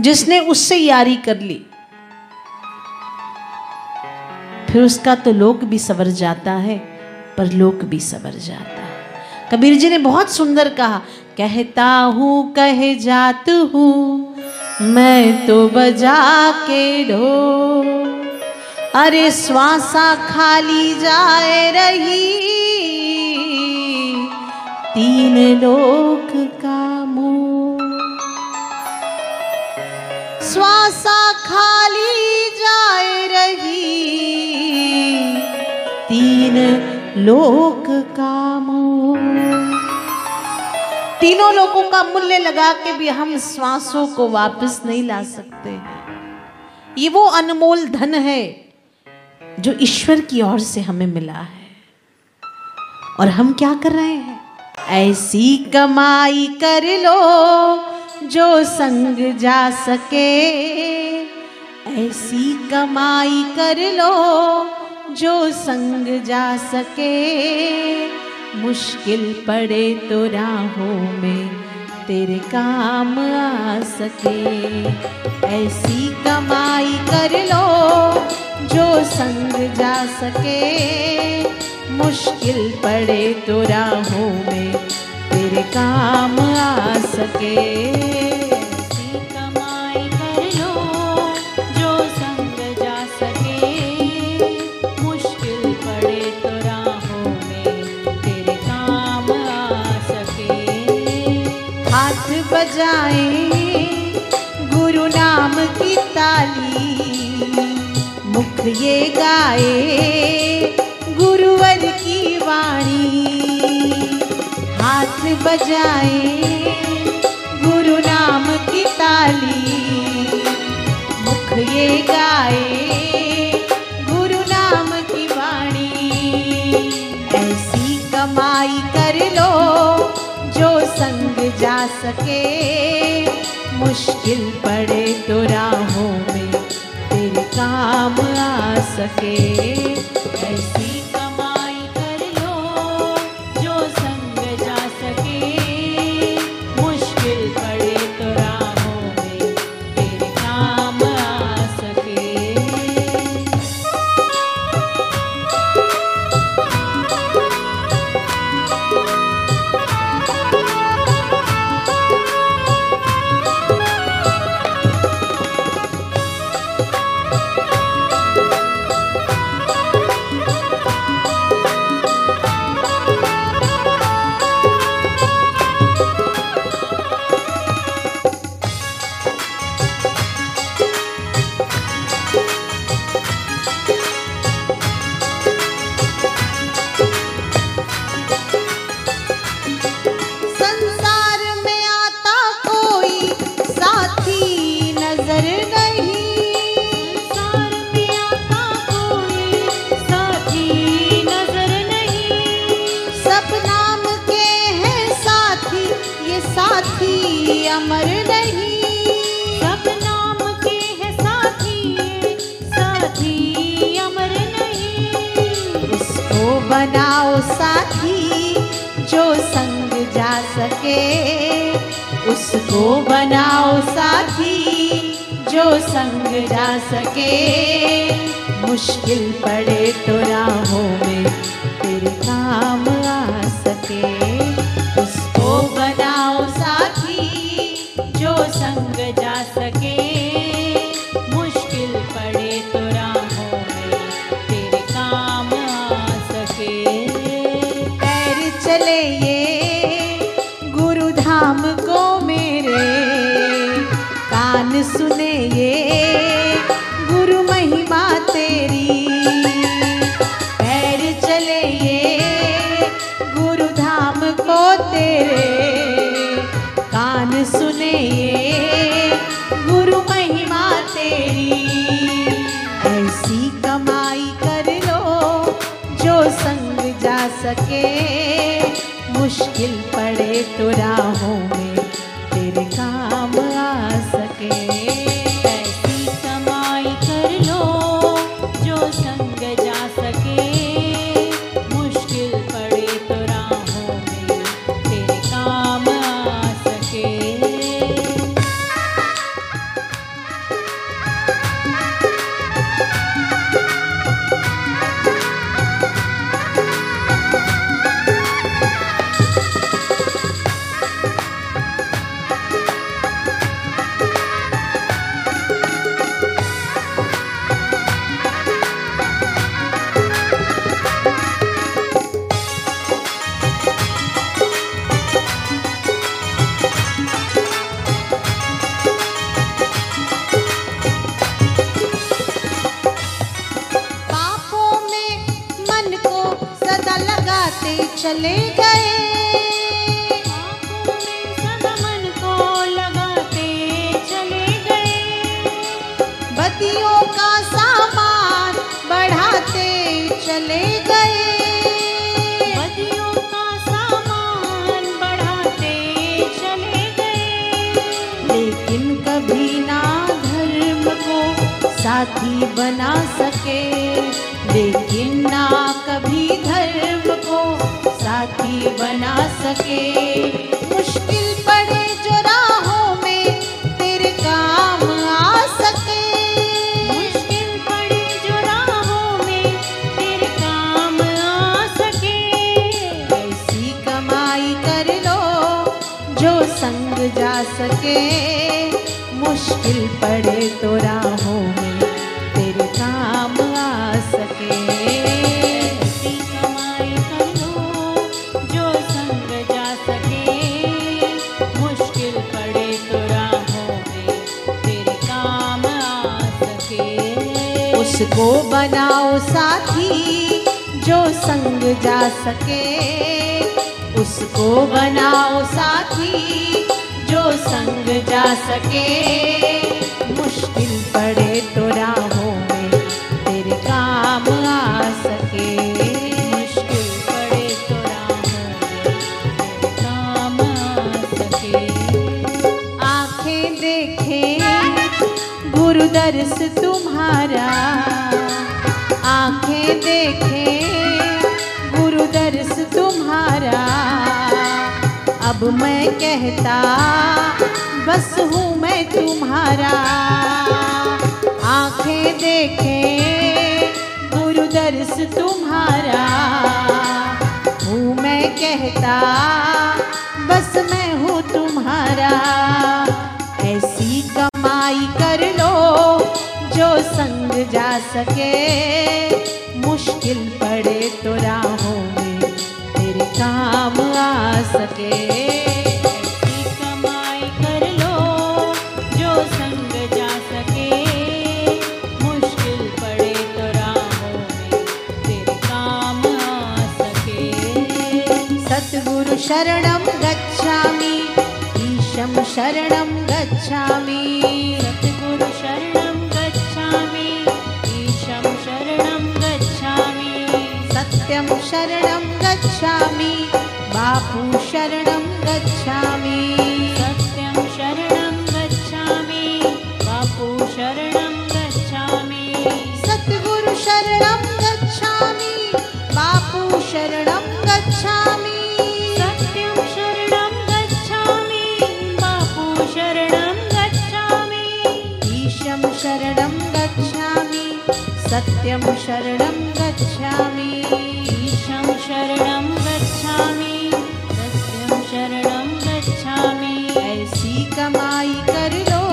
जिसने उससे यारी कर ली, फिर उसका तो लोक भी सवर जाता है, पर लोक भी सवर जाता है। कबीर जी ने बहुत सुंदर कहा कहता हूँ, कह जात हूँ, मैं तो बजा के ढो अरे श्वासा खाली जाए रही, तीन लोक का मोह। श्वासा खाली जाए रही, तीन लोक का तीनों लोगों का मूल्य लगा के भी हम श्वासों को वापस नहीं ला सकते। हैं ये वो अनमोल धन है जो ईश्वर की ओर से हमें मिला है। और हम क्या कर रहे हैं? ऐसी कमाई कर लो जो संग जा सके। ऐसी कमाई कर लो जो संग जा सके। मुश्किल पड़े तो राहों में तेरे काम आ सके। ऐसी कमाई कर लो जो संग जा सके। मुश्किल पड़े तो राहों में तेरे काम आ सके। बजाए गुरु नाम की ताली। मुख ये गाए गुरुवर की वाणी। हाथ बजाए गुरु नाम की ताली। मुख ये गाए गुरु नाम की वाणी। ऐसी कमाई कर लो जो संग जा सके। मुश्किल पड़े तो राहों में तेरे काम आ सके। ऐसी बनाओ साथी, जो संग जा सके। उसको बनाओ साथी, जो संग जा सके। मुश्किल पड़े तो राहों में तेरे काम आ सके। संग जा मुश्किल पड़े तो तेरे काम चले गए। बदियों का सामान बढ़ाते चले गए। लेकिन कभी ना धर्म को साथी बना सके। लेकिन ना कभी धर्म को साथी बना सके। सके। मुश्किल पड़े तो सके। मुश्किल पड़े तो राहों में तेरे काम आ सके। उसको बनाओ साथी जो संग जा सके। उसको बनाओ साथी जो संग जा सके। मुश्किल पड़े तो राहों में तेरे काम आ सके। मुश्किल पड़े तो राहों में काम आ सके। आँखें देखें गुरु दर्श तुम्हारा। आँखें देखें गुरु दर्श तुम्हारा। अब मैं कहता, बस हूँ मैं तुम्हारा। आँखें देखें गुरु दर्श तुम्हारा। हूँ मैं कहता, बस मैं हूँ तुम्हारा। ऐसी कमाई कर लो, जो संग जा सके। मुश्किल पड़े तो राहों काम आ सके। ऐसी गच्छामि। बापू शरणं गच्छामि ईशं शरणं गच्छामि, सत्यं शरणं गच्छामि। ईशं शरणं गच्छामि, सत्यं शरणं गच्छामि। ऐसी कमाई कर लो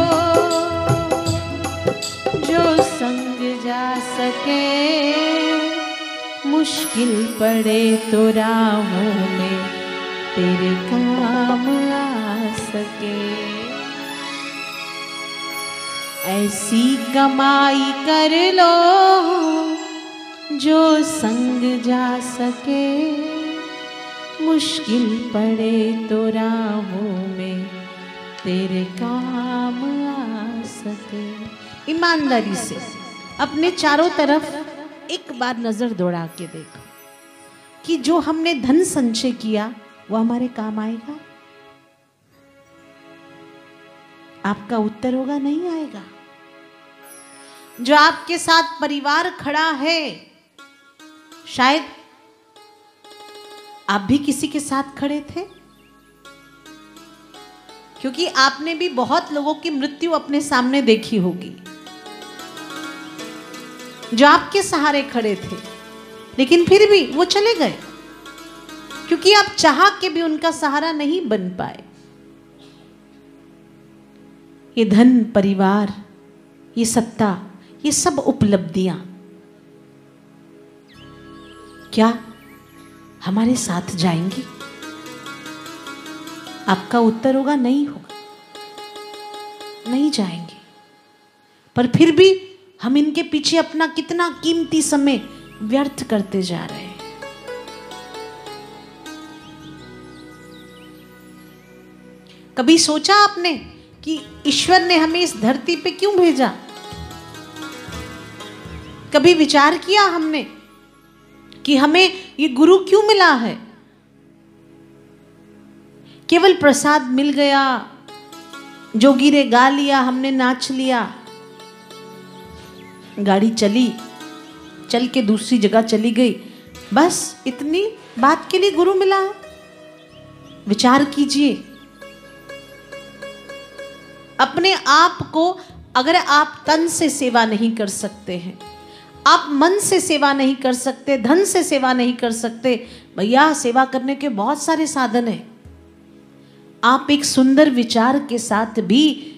जो संग जा सके। मुश्किल पड़े तो राहों में तेरे काम आ सके। ऐसी कमाई कर लो जो संग जा सके। मुश्किल पड़े तो राहों में तेरे काम आ सके। ईमानदारी से अपने चारों तरफ़ एक बार नज़र दौड़ा के देखो कि जो हमने धन संचय किया, वो हमारे काम आएगा। आपका उत्तर होगा, नहीं आएगा। जो आपके साथ परिवार खड़ा है, शायद आप भी किसी के साथ खड़े थे? क्योंकि आपने भी बहुत लोगों की मृत्यु अपने सामने देखी होगी। जो आपके सहारे खड़े थे, लेकिन फिर भी वो चले गए। क्योंकि आप चाह के भी उनका सहारा नहीं बन पाए। ये धन, परिवार, ये सत्ता, ये सब उपलब्धियाँ। क्या हमारे साथ जाएँगी? आपका उत्तर होगा, नहीं होगा। नहीं जाएँगे। पर फिर भी हम इनके पीछे अपना कितना कीमती समय व्यर्थ करते जा रहे हैं। कभी सोचा आपने कि ईश्वर ने हमें इस धरती पे क्यों भेजा? कभी विचार किया हमने कि हमें ये गुरु क्यों मिला है? केवल प्रसाद मिल गया जोगी रे गा लिया, हमने नाच लिया। गाड़ी चली, चल के दूसरी जगह चली गई। बस इतनी बात के लिए गुरु मिला। विचार कीजिए। अपने आप को अगर आप तन से सेवा नहीं कर सकते हैं, आप मन से सेवा नहीं कर सकते, धन से सेवा नहीं कर सकते, भैया सेवा करने के बहुत सारे साधन हैं। आप एक सुंदर विचार के साथ भी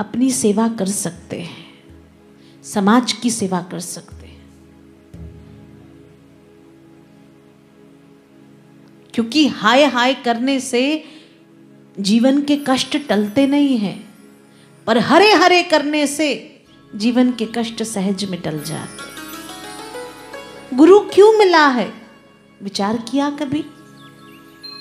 अपनी सेवा कर सकते हैं, समाज की सेवा कर सकते हैं। क्योंकि हाय हाय करने से जीवन के कष्ट टलते नहीं हैं। पर हरे हरे करने से जीवन के कष्ट सहज में टल जाते गुरु क्यों मिला है? विचार किया कभी?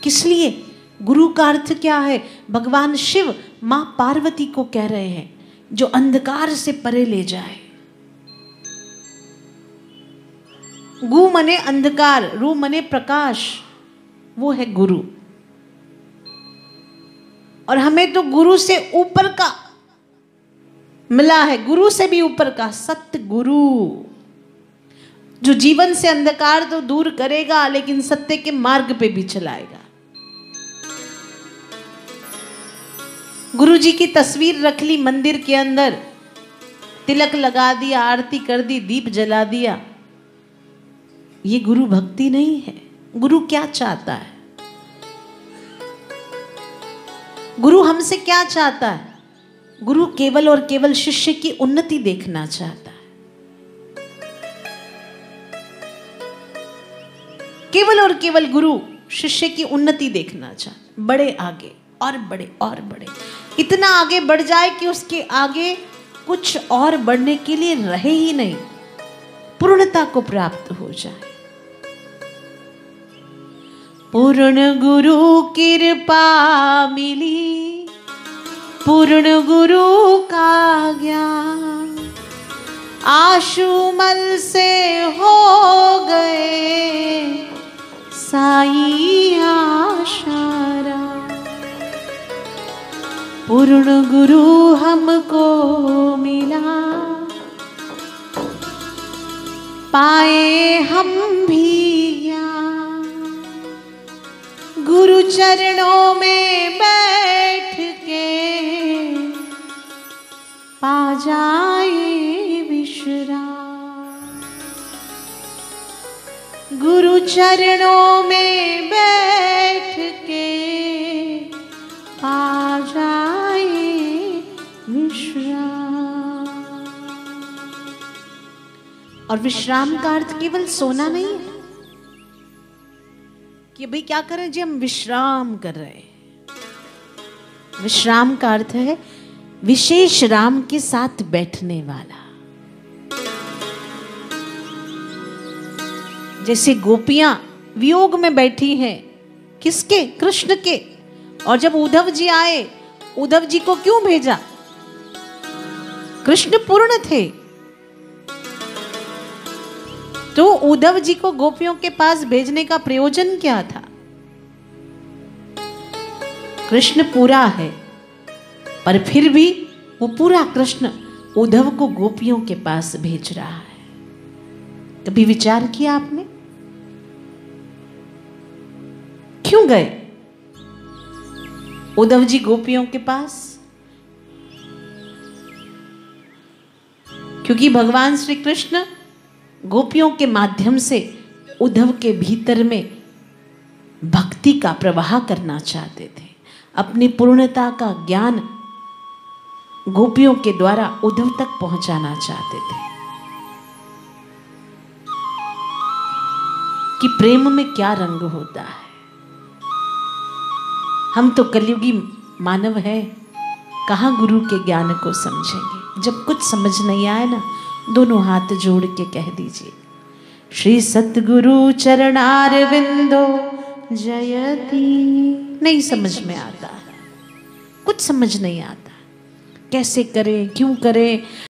किस लिए? गुरु का अर्थ क्या है? भगवान शिव माँ पार्वती को कह रहे हैं, जो अंधकार से परे ले जाए। गु मने अंधकार, रू मने प्रकाश, वो है गुरु। और हमें तो गुरु से ऊपर का मिला है। गुरु से भी ऊपर का सत्य गुरु जो जीवन से अंधकार तो दूर करेगा, लेकिन सत्य के मार्ग पे भी चलाएगा। गुरु जी की तस्वीर रख ली मंदिर के अंदर। तिलक लगा दिया, आरती कर दी, दीप जला दिया। ये गुरु भक्ति नहीं है। गुरु क्या चाहता है? गुरु हमसे क्या चाहता है? गुरु केवल और केवल शिष्य की उन्नति देखना चाहता है। केवल और केवल गुरु शिष्य की उन्नति देखना चाहता। बड़े आगे, और बड़े और बड़े। इतना आगे बढ़ जाए कि उसके आगे कुछ और बढ़ने के लिए रहे ही नहीं। पूर्णता को प्राप्त हो जाए। पूर्ण गुरु कृपा मिली। पूर्ण गुरु का ज्ञान आशुमल से हो गए। साई आशारा। पूर्ण गुरु हमको मिला। पाए हम भी ज्ञान। गुरु चरणों में बैठ पा जाए विश्राम। गुरु चरणों में बैठ के पा जाए विश्राम। और विश्राम का अर्थ केवल सोना नहीं है कि भाई क्या करें जी, हम विश्राम कर रहे हैं। विश्राम का अर्थ है विशेष राम के साथ बैठने वाला। जैसे गोपियाँ वियोग में बैठी हैं, किसके? कृष्ण के। और जब उद्धव जी आए, उद्धव जी को क्यों भेजा? कृष्ण पूर्ण थे। तो उद्धव जी को गोपियों के पास भेजने का प्रयोजन क्या था? कृष्ण पूरा है। पर फिर भी वो पूरा कृष्ण उद्धव को गोपियों के पास भेज रहा है। कभी विचार किया आपने? क्यों गए? उद्धव जी गोपियों के पास? क्योंकि भगवान श्री कृष्ण गोपियों के माध्यम से उद्धव के भीतर में भक्ति का प्रवाह करना चाहते थे। अपनी पूर्णता का ज्ञान गोपियों के द्वारा उद्धव तक पहुंचाना चाहते थे। कि प्रेम में क्या रंग होता है। हम तो कलयुगी मानव है, कहाँ गुरु के ज्ञान को समझेंगे? जब कुछ समझ नहीं आए ना, दोनों हाथ जोड़ के कह दीजिए, श्री सतगुरु चरणार विंदो जयती। नहीं समझ में आता। कुछ समझ नहीं आता। कैसे करें क्यों करें?